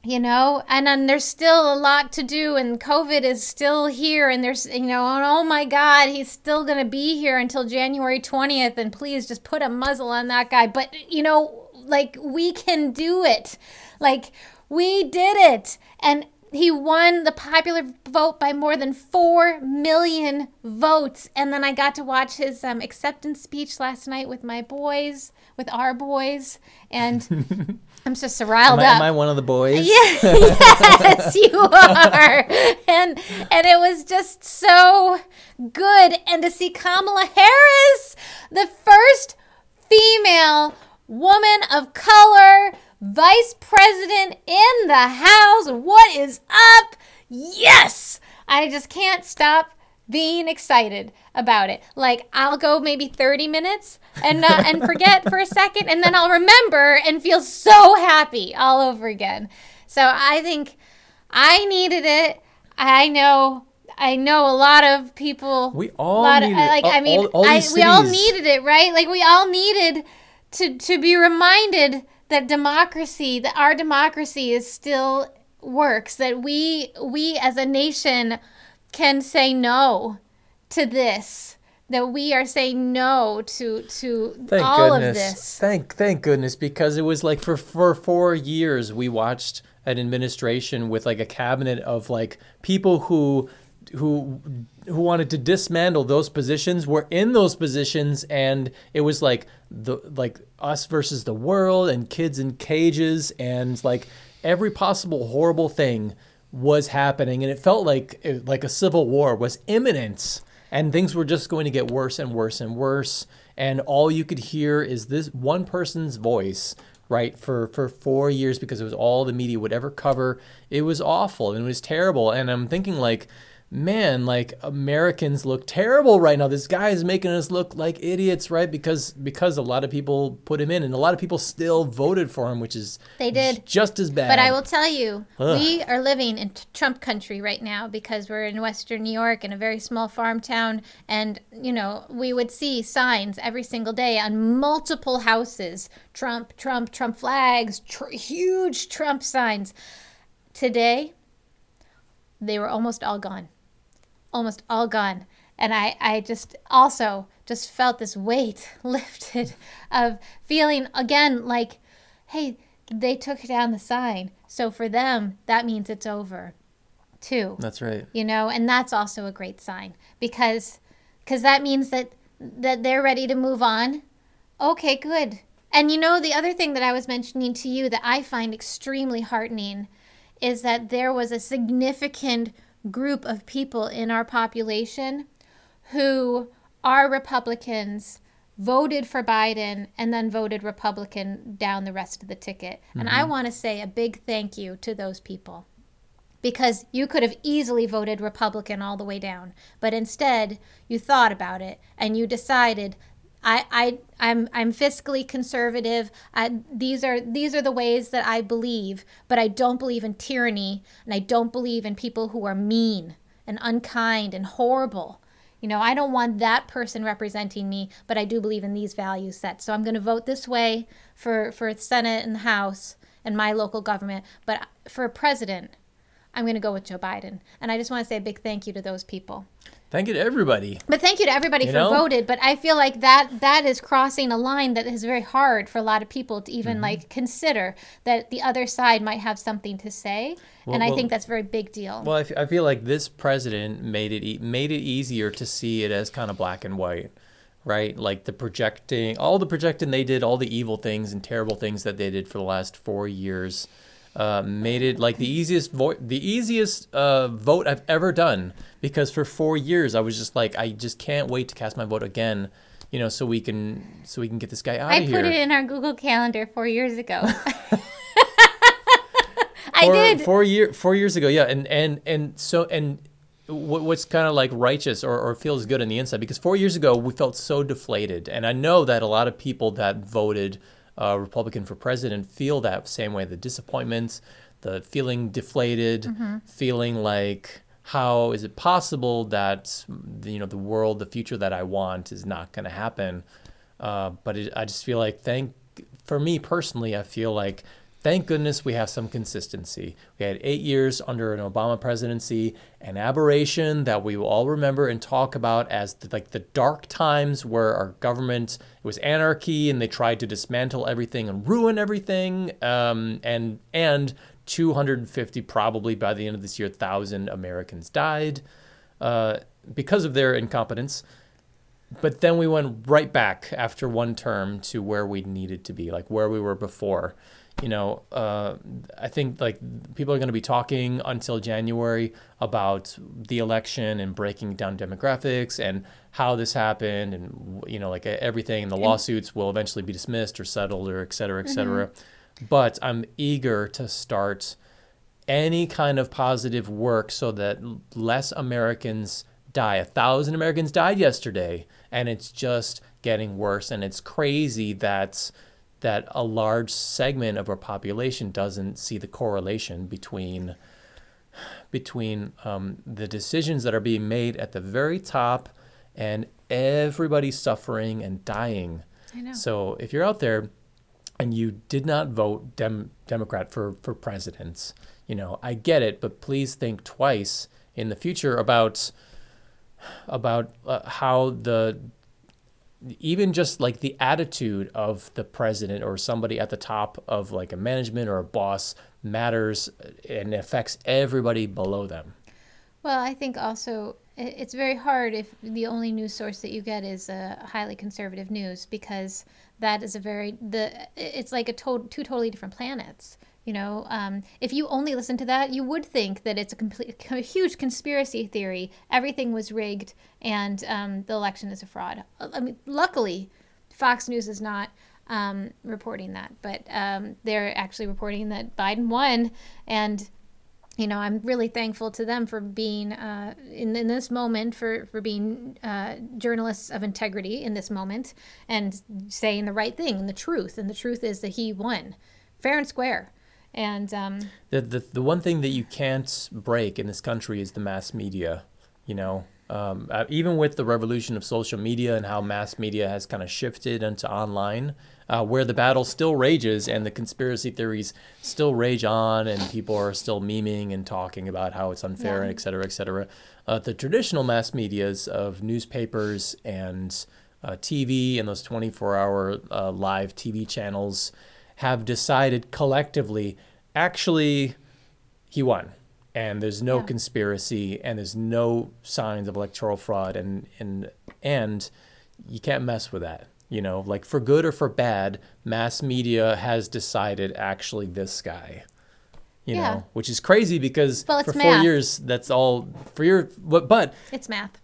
you know? And then there's still a lot to do and covid is still here and there's you know and oh my god he's still going to be here until january 20th and please just put a muzzle on that guy. But you know like we can do it. Like we did it. And he won the popular vote by more than 4 million votes. And then i got to watch his um, acceptance speech last night with my boys with our boys. And I'm just so riled am I, up. Am I one of the boys? Yeah, yes, you are. and and it was just so good. And to see Kamala Harris, the first female woman of color vice president in the House. What is up? Yes! I just can't stop being excited about it. Like I'll go maybe 30 minutes and uh, and forget for a second and then I'll remember and feel so happy all over again. So I think I needed it. I know I know a lot of people We all needed of, like I mean all, all I, we all needed it, right? Like we all needed to to be reminded that democracy, that our democracy is still works, that we we as a nation can say no to this that we are saying no to to Thank all goodness. of this Thank thank goodness because it was like for for 4 years we watched an administration with like a cabinet of like people who who who wanted to dismantle those positions were in those positions and it was like the like us versus the world and kids in cages and like every possible horrible thing was happening and it felt like like a civil war was imminent and things were just going to get worse and worse and worse and all you could hear is this one person's voice right for for 4 years because it was all the media would ever cover. It was awful and it was terrible and i'm thinking like man like americans look terrible right now. This guy is making us look like idiots right? Because because a lot of people put him in and a lot of people still voted for him which is They did. just as bad. But i will tell you Ugh. we are living in t- trump country right now because we're in western new york in a very small farm town. And you know we would see signs every single day on multiple houses. Trump trump trump flags tr- huge trump signs. Today they were almost all gone almost all gone. And I, I just also just felt this weight lifted of feeling again like, hey, they took down the sign. So for them, that means it's over too. that's right You know, and that's also a great sign because because that means that that they're ready to move on. Okay, good. And you know, the other thing that I was mentioning to you that I find extremely heartening is that there was a significant group of people in our population who are Republicans, voted for Biden, and then voted Republican down the rest of the ticket. And I mm-hmm. want to say a big thank you to those people because you could have easily voted Republican all the way down, but instead you thought about it and you decided. I, I I'm I'm fiscally conservative. I, these are these are the ways that I believe, but I don't believe in tyranny, and I don't believe in people who are mean and unkind and horrible. You know, I don't want that person representing me, but I do believe in these value sets. So I'm going to vote this way for for Senate and the House and my local government, but for a president, I'm going to go with Joe Biden. And I just want to say a big thank you to those people. thank you to everybody But thank you to everybody You for know? voted. But I feel like that that is crossing a line that is very hard for a lot of people to even Mm-hmm. like consider that the other side might have something to say. Well, and I well- think that's a very big deal. Well, I, f- I feel like this president made it e- made it easier to see it as kind of black and white, right? Like the projecting, all the projecting they did, all the evil things and terrible things that they did for the last four years. Uh, made it like the easiest vo- the easiest uh, vote I've ever done because for four years I was just like I just can't wait to cast my vote again, you know, so we can so we can get this guy out I of here. put it in our Google Calendar four years ago. I four, did. four year four years ago, yeah, and and and so and what, what's kind of like righteous or, or feels good on the inside because four years ago we felt so deflated, and I know that a lot of people that voted uh, Republican for president feel that same way. The disappointment, the feeling deflated, Mm-hmm. feeling like how is it possible that you know the world, the future that I want is not going to happen. Uh, but it, I just feel like thank for me personally, I feel like thank goodness we have some consistency. We had eight years under an Obama presidency, an aberration that we will all remember and talk about as the, like the dark times where our government it was anarchy and they tried to dismantle everything and ruin everything. Um, and and 250 probably by the end of this year thousand Americans died uh, because of their incompetence but then we went right back after one term to where we needed to be, like where we were before. You know, uh, I think like people are going to be talking until January about the election and breaking down demographics and how this happened and you know like everything. And the lawsuits will eventually be dismissed or settled or et cetera, et cetera. But I'm eager to start any kind of positive work so that less Americans die. A thousand Americans died yesterday, and it's just getting worse. And it's crazy that that a large segment of our population doesn't see the correlation between between um, the decisions that are being made at the very top and everybody suffering and dying. I know. So if you're out there and you did not vote Dem- Democrat for, for president, you know, I get it, but please think twice in the future about about uh, how the even just like the attitude of the president or somebody at the top of like a management or a boss matters and affects everybody below them. Well, I think also it's very hard if the only news source that you get is uh, highly conservative news because that is a very the it's like a to- two totally different planets. You know, um, if you only listen to that, you would think that it's a complete, a huge conspiracy theory. Everything was rigged, and um, the election is a fraud. I mean, luckily, Fox News is not um, reporting that, but um, they're actually reporting that Biden won, and you know, I'm really thankful to them for being uh, in, in this moment, for, for being uh, journalists of integrity in this moment and saying the right thing and the truth. And the truth is that he won fair and square. And um, The, the, the one thing that you can't break in this country is the mass media. You know, um, uh, even with the revolution of social media and how mass media has kind of shifted into online, uh, where the battle still rages and the conspiracy theories still rage on, and people are still memeing and talking about how it's unfair Yeah. and et cetera, et cetera. Uh, the traditional mass medias of newspapers and uh, TV and those 24 hour uh, live TV channels have decided collectively actually he won and there's no Yeah. conspiracy and there's no signs of electoral fraud and and and you can't mess with that you know like for good or for bad mass media has decided actually this guy you Yeah. know which is crazy because Well, for 4 math. years that's all for your but, but it's math.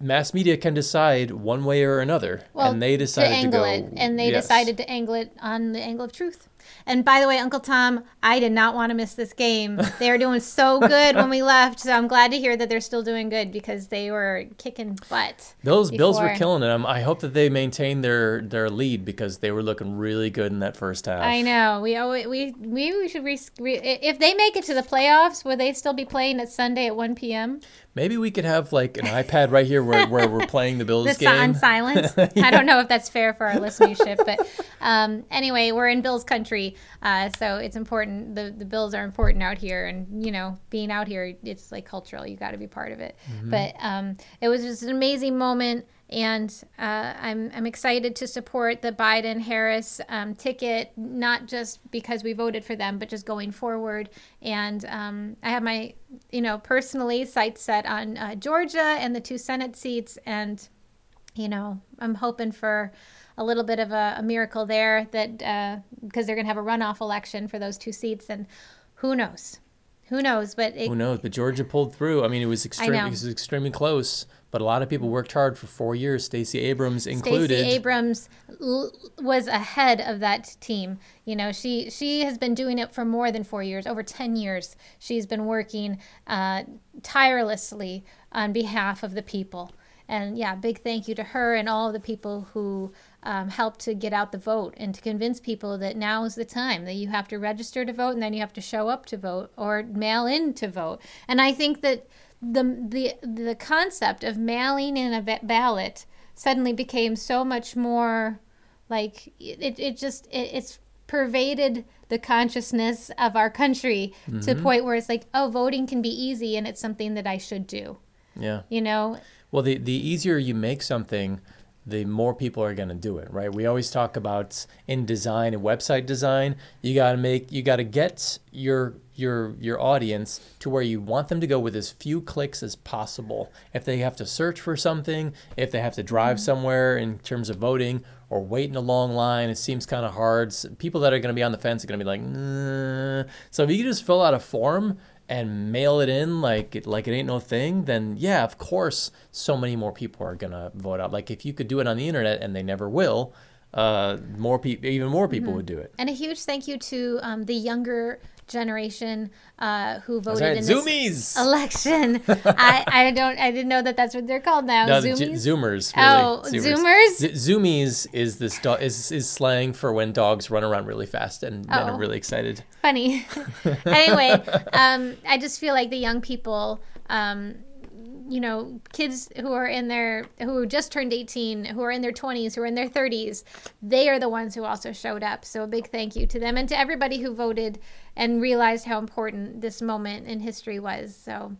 Mass media can decide one way or another Well, and they decided to to, angle go it, and they yes. decided to angle it on the angle of truth. And by the way, Uncle Tom, I did not want to miss this game. They were doing so good when we left, so I'm glad to hear that they're still doing good because they were kicking butt. Those Bills were killing it. I hope that they maintain their their lead because they were looking really good in that first half. I know. We always, we maybe we should re, re, if they make it to the playoffs, will they still be playing at Sunday at 1 p.m. Maybe we could have like an iPad right here where, where we're playing the Bills That's game. on silence. I don't know if that's fair for our listenership, but um, anyway, we're in Bills country, uh, so it's important. The the Bills are important out here, and you know, being out here, it's like cultural. You got to be part of it. But um, it was just an amazing moment. And uh, I'm, I'm excited to support the Biden Harris um, ticket, not just because we voted for them, but just going forward. And um, I have my, you know, personally sights set on uh, Georgia and the two Senate seats. And you know, I'm hoping for a little bit of a, a miracle there that because they're going to have a runoff election for those two seats, and who knows? Who knows? But it, Who knows? But Georgia pulled through. I mean, it was extreme. know. It was extremely close. But a lot of people worked hard for four years. Stacey Abrams included. Stacey Abrams l- was ahead of that team. You know, she she has been doing it for more than four years, over ten years. She's been working uh, tirelessly on behalf of the people. And yeah, big thank you to her and all the people who um, helped to get out the vote and to convince people that now is the time that you have to register to vote and then you have to show up to vote or mail in to vote. And I think that the the the concept of mailing in a ballot suddenly became so much more like it, it just it, it's pervaded the consciousness of our country to the mm-hmm. point where it's like oh voting can be easy and it's something that i should do yeah. you know Well, the the easier you make something, the more people are going to do it, right? We always talk about in design and website design, you got to make you got to get your your your audience to where you want them to go with as few clicks as possible. If they have to search for something, if they have to drive somewhere in terms of voting or wait in a long line, it seems kind of hard. People that are going to be on the fence are going to be like, nah. so if you can just fill out a form and mail it in like it like it ain't no thing, then yeah, of course, so many more people are gonna vote out. Like if you could do it on the internet, and they never will, uh, more people, even more people would do it. and a huge thank you to um, the younger generation uh, who voted right, in Zoomies. this election I, I don't i didn't know that that's what they're called now No, zoomies J- Zoomers. Really. Oh, Zoomers? Z- zoomies is this do- is is slang for when dogs run around really fast and men Oh. are really excited. funny. anyway, um, I just feel like the young people, um, you know, kids who are in their who just turned 18, who are in their 20s, who are in their 30s, they are the ones who also showed up. So a big thank you to them and to everybody who voted and realized how important this moment in history was. So.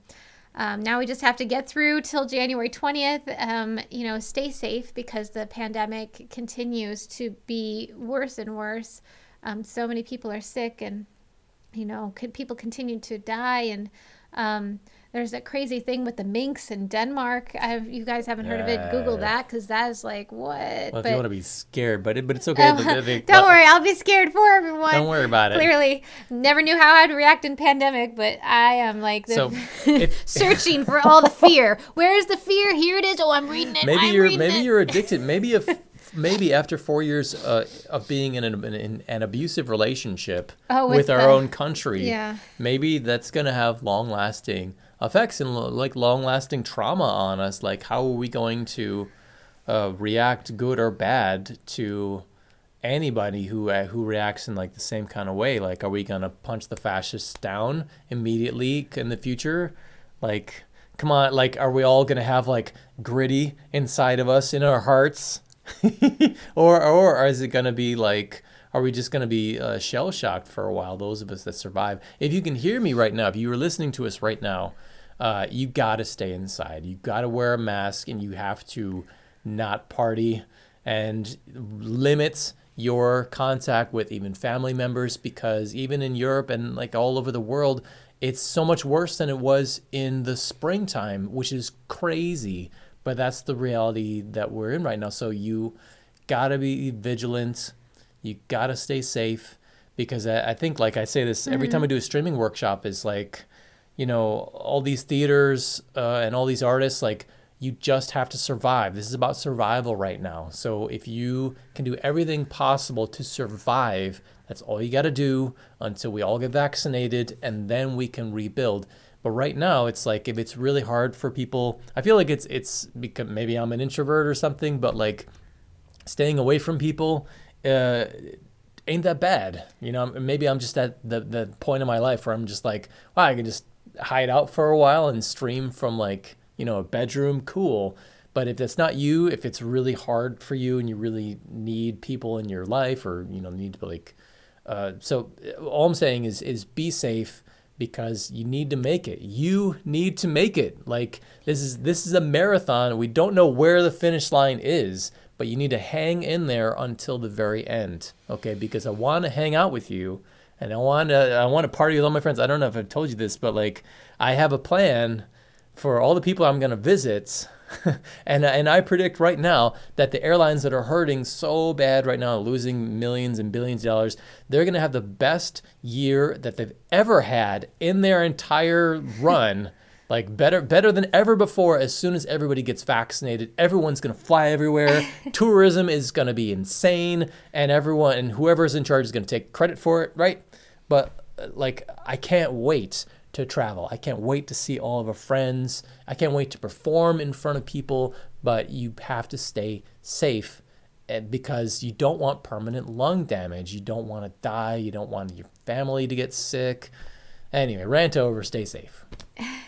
Um, now we just have to get through till January 20th. Um, you know, stay safe because the pandemic continues to be worse and worse. Um, so many people are sick, and you know, could people continue to die? And um, there's that crazy thing with the minks in Denmark. I've, you guys haven't heard of it? Google that because that is like what? Well, if But- you want to be scared, but it, but it's okay. The- the- the- don't worry, I'll be scared for everyone. Don't worry about it. Clearly, never knew how I'd react in pandemic, but I am like the, So, if- searching for all the fear. Where's the fear? Here it is. Oh, I'm reading it. maybe I'm you're maybe it. you're addicted. Maybe if maybe after four years uh, of being in an, in an abusive relationship Oh, with, with our the- own country, Yeah. maybe that's gonna have long lasting effects and like long lasting trauma on us. Like how are we going to uh, react, good or bad, to anybody who uh, who reacts in like the same kind of way? Like, are we gonna punch the fascists down immediately in the future? Like, come on, like, are we all gonna have like gritty inside of us in our hearts, or or is it gonna be like? Are we just going to be uh, shell shocked for a while? Those of us that survive. If you can hear me right now, if you are listening to us right now, uh, you got to stay inside. You got to wear a mask, and you have to not party and limit your contact with even family members because even in Europe and like all over the world, it's so much worse than it was in the springtime, which is crazy. But that's the reality that we're in right now. So you got to be vigilant. You got to stay safe because I, I think, like I say this every time I do a streaming workshop, is like, you know, all these theaters uh, and all these artists, like, you just have to survive. This is about survival right now. So if you can do everything possible to survive, that's all you got to do until we all get vaccinated and then we can rebuild. But right now, it's like if it's really hard for people, I feel like it's it's because maybe I'm an introvert or something, but like staying away from people uh, ain't that bad. You know, maybe I'm just at the, the point in my life where I'm just like, wow, I can just hide out for a while and stream from like, you know, a bedroom, cool. But if that's not you, if it's really hard for you and you really need people in your life or, you know, need to like, uh, so all I'm saying is, is be safe because you need to make it. You need to make it. Like this is this is a marathon. We don't know where the finish line is, but you need to hang in there until the very end. Okay? Because I want to hang out with you and I want to I want to party with all my friends. I don't know if I've told you this, but like I have a plan for all the people I'm going to visit. and and I predict right now that the airlines that are hurting so bad right now, losing millions and billions of dollars, they're going to have the best year that they've ever had in their entire run. like better better than ever before as soon as everybody gets vaccinated everyone's going to fly everywhere tourism is going to be insane and everyone and whoever's in charge is going to take credit for it right but like i can't wait to travel. I can't wait to see all of our friends. I can't wait to perform in front of people, but you have to stay safe eh, because you don't want permanent lung damage. You don't want to die. You don't want your family to get sick. Anyway, rant over, stay safe.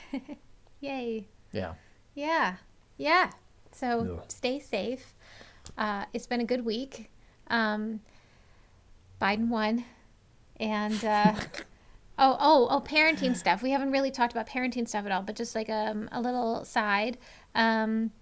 Yay. Yeah. Yeah. Yeah. So stay safe. Uh, it's been a good week. Um, Biden won. And uh, Oh, oh, oh, parenting stuff. We haven't really talked about parenting stuff at all, but just like um, a little side. Um,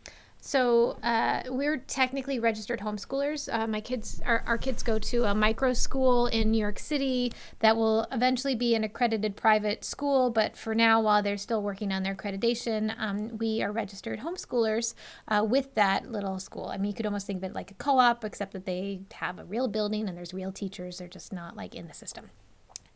so uh, we're technically registered homeschoolers. Uh, my kids, our, our kids go to a micro school in New York City that will eventually be an accredited private school. But for now, while they're still working on their accreditation, um, we are registered homeschoolers uh, with that little school. I mean, you could almost think of it like a co-op, except that they have a real building and there's real teachers. They're just not like in the system.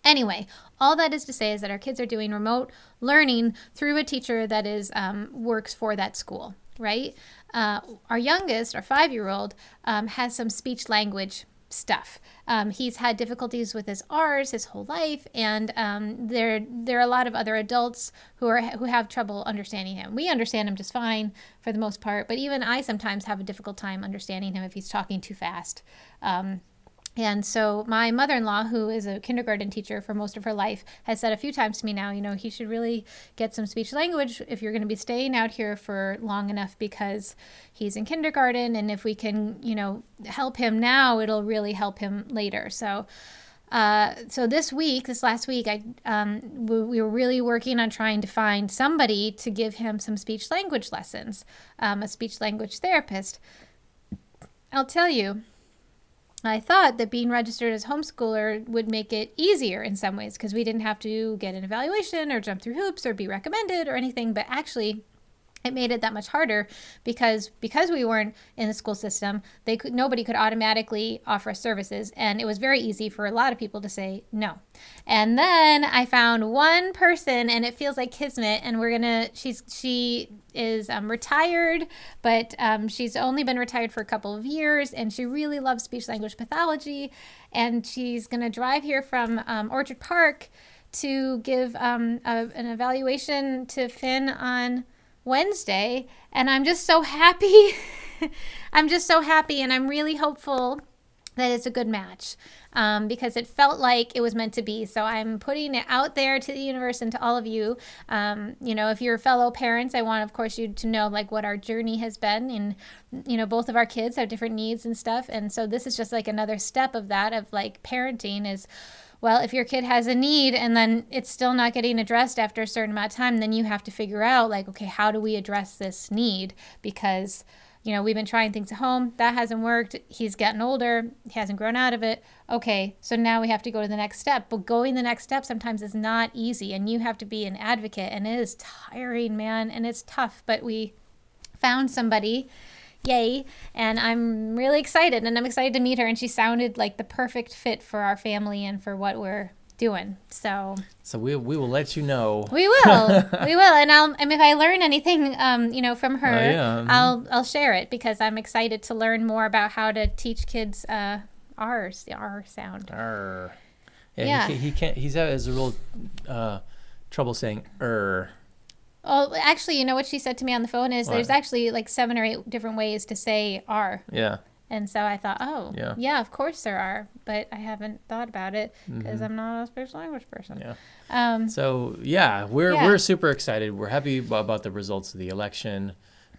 Anyway, all that is to say is that our kids are doing remote learning through a teacher that is um, works for that school, right? Uh, our youngest, our five-year-old, um, has some speech language stuff. Um, he's had difficulties with his R's his whole life, and um, there there are a lot of other adults who are who have trouble understanding him. We understand him just fine for the most part, but even I sometimes have a difficult time understanding him if he's talking too fast. Um, and so my mother-in-law, who is a kindergarten teacher for most of her life, has said a few times to me now, you know, he should really get some speech language if you're going to be staying out here for long enough because he's in kindergarten and if we can, you know, help him now, it'll really help him later. So uh, so this week, this last week, I um, we, we, were really working on trying to find somebody to give him some speech language lessons, um, a speech language therapist. I'll tell you, I thought that being registered as homeschooler would make it easier in some ways because we didn't have to get an evaluation or jump through hoops or be recommended or anything. But actually, it made it that much harder because because we weren't in the school system they could nobody could automatically offer us services and it was very easy for a lot of people to say no. And then i found one person and it feels like kismet and we're gonna she's she is um, retired but um, she's only been retired for a couple of years and she really loves speech language pathology and she's gonna drive here from um, orchard park to give um, a, an evaluation to finn on Wednesday, and I'm just so happy. I'm just so happy, and I'm really hopeful that it's a good match um, because it felt like it was meant to be. So I'm putting it out there to the universe and to all of you. Um, you know, if you're fellow parents, I want, of course, you to know like what our journey has been. And, you know, both of our kids have different needs and stuff. And so this is just like another step of that, of like parenting is well, if your kid has a need and then it's still not getting addressed after a certain amount of time, then you have to figure out, like, okay, how do we address this need? Because, you know, we've been trying things at home, that hasn't worked. He's gotten older, he hasn't grown out of it. Okay, so now we have to go to the next step. But going the next step sometimes is not easy, and you have to be an advocate, and it is tiring, man, and it's tough. But we found somebody yay and i'm really excited and i'm excited to meet her and she sounded like the perfect fit for our family and for what we're doing so so we, we will let you know we will we will and i'll mean, if i learn anything um you know from her uh, yeah. Mm-hmm. i'll i'll share it because i'm excited to learn more about how to teach kids uh r's the r sound r yeah, yeah. He, he can't he's has a real uh trouble saying er Oh, actually, you know what she said to me on the phone is what? there's actually like seven or eight different ways to say are. Yeah. And so I thought, oh, yeah, yeah of course there are, but I haven't thought about it because mm-hmm. I'm not a speech language person. Yeah. Um, so yeah, we're yeah. we're super excited. We're happy about the results of the election.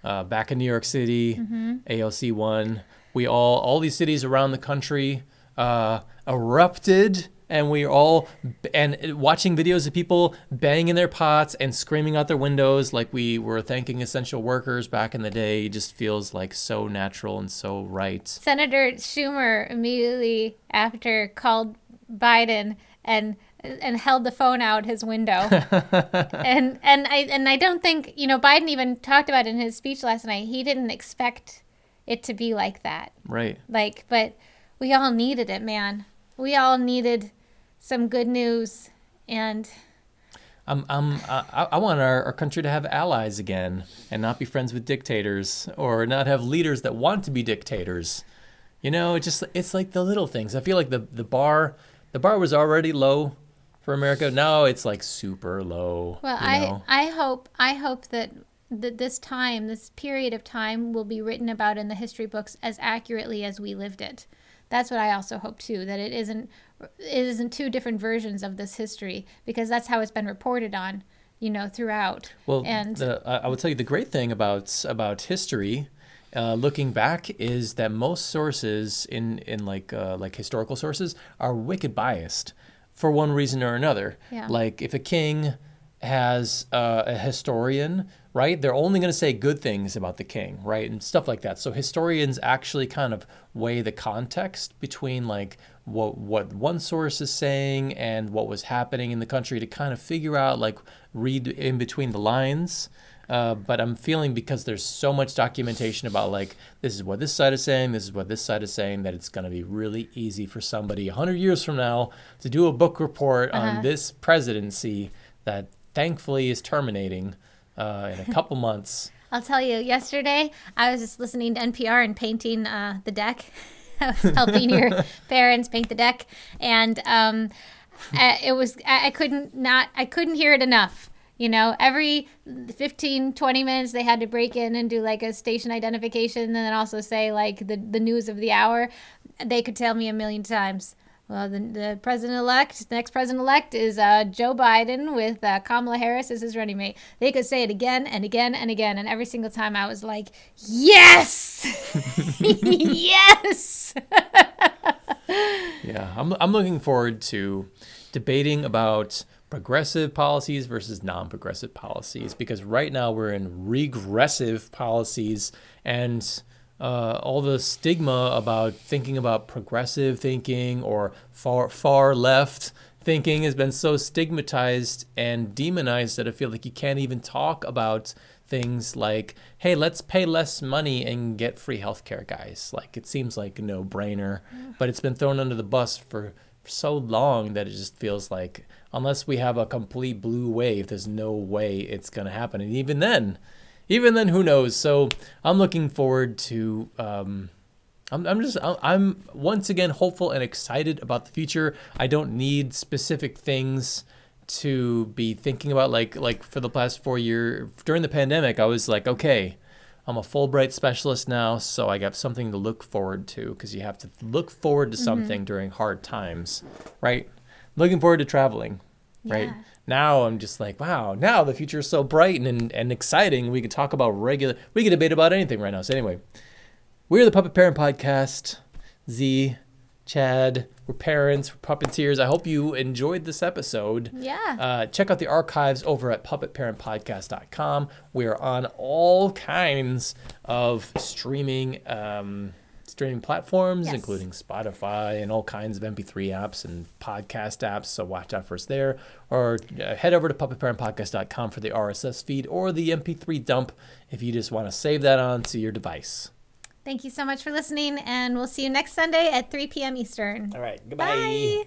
Uh, back in New York City, mm-hmm. AOC won. We all all these cities around the country uh, erupted and we are all and watching videos of people banging their pots and screaming out their windows like we were thanking essential workers back in the day it just feels like so natural and so right. Senator Schumer immediately after called Biden and and held the phone out his window. and and I and I don't think you know Biden even talked about it in his speech last night. He didn't expect it to be like that. Right. Like, but we all needed it, man. We all needed some good news, and um, um, I'm, I'm, I, I want our, our country to have allies again and not be friends with dictators or not have leaders that want to be dictators. You know, it just it's like the little things. I feel like the the bar the bar was already low for America. Now it's like super low. Well, you I? I hope I hope that that this time, this period of time, will be written about in the history books as accurately as we lived it. That's what I also hope too. That it isn't it isn't two different versions of this history because that's how it's been reported on, you know, throughout. Well, and the, I I will tell you the great thing about about history, uh, looking back, is that most sources in in like uh, like historical sources are wicked biased for one reason or another. Yeah. Like if a king has uh, a historian, right? They're only going to say good things about the king, right? And stuff like that. So historians actually kind of weigh the context between like what what one source is saying and what was happening in the country to kind of figure out like read in between the lines. Uh, but I'm feeling because there's so much documentation about like this is what this side is saying, this is what this side is saying, that it's going to be really easy for somebody 100 years from now to do a book report on this presidency that thankfully is terminating uh, in a couple months. I'll tell you, yesterday I was just listening to NPR and painting uh, the deck. I was helping your parents paint the deck, and um, I, it was I, I couldn't not I couldn't hear it enough. You know, every 15, 20 minutes they had to break in and do like a station identification and then also say like the, the news of the hour. They could tell me a million times. Well, the, the president elect, the next president elect is uh, Joe Biden with uh, Kamala Harris as his running mate. They could say it again and again and again. And every single time I was like, yes! yes! Yeah, I'm, I'm looking forward to debating about progressive policies versus non progressive policies because right now we're in regressive policies and uh, all the stigma about thinking about progressive thinking or far, far left thinking has been so stigmatized and demonized that I feel like you can't even talk about things like, hey, let's pay less money and get free healthcare, guys. Like it seems like a no brainer, but it's been thrown under the bus for so long that it just feels like unless we have a complete blue wave, there's no way it's going to happen. And even then, even then, who knows? So I'm looking forward to. Um, I'm, I'm just I'm- once again hopeful and excited about the future. I don't need specific things to be thinking about like like for the past four year during the pandemic I was like okay I'm a Fulbright specialist now so I got something to look forward to because you have to look forward to something during hard times right looking forward to traveling right Yeah. Now I'm just like wow now the future is so bright and, and exciting we could talk about regular we could debate about anything right now so anyway we're the Puppet Parent Podcast. Z, Chad, we're parents, we're puppeteers. I hope you enjoyed this episode. Yeah. Uh, check out the archives over at puppetparentpodcast.com. We are on all kinds of streaming um, streaming platforms, Yes. including Spotify and all kinds of MP3 apps and podcast apps. So watch out for us there. Or uh, head over to puppetparentpodcast.com for the RSS feed or the MP3 dump if you just want to save that onto your device. Thank you so much for listening, and we'll see you next Sunday at 3 p.m. Eastern. All right. Bye.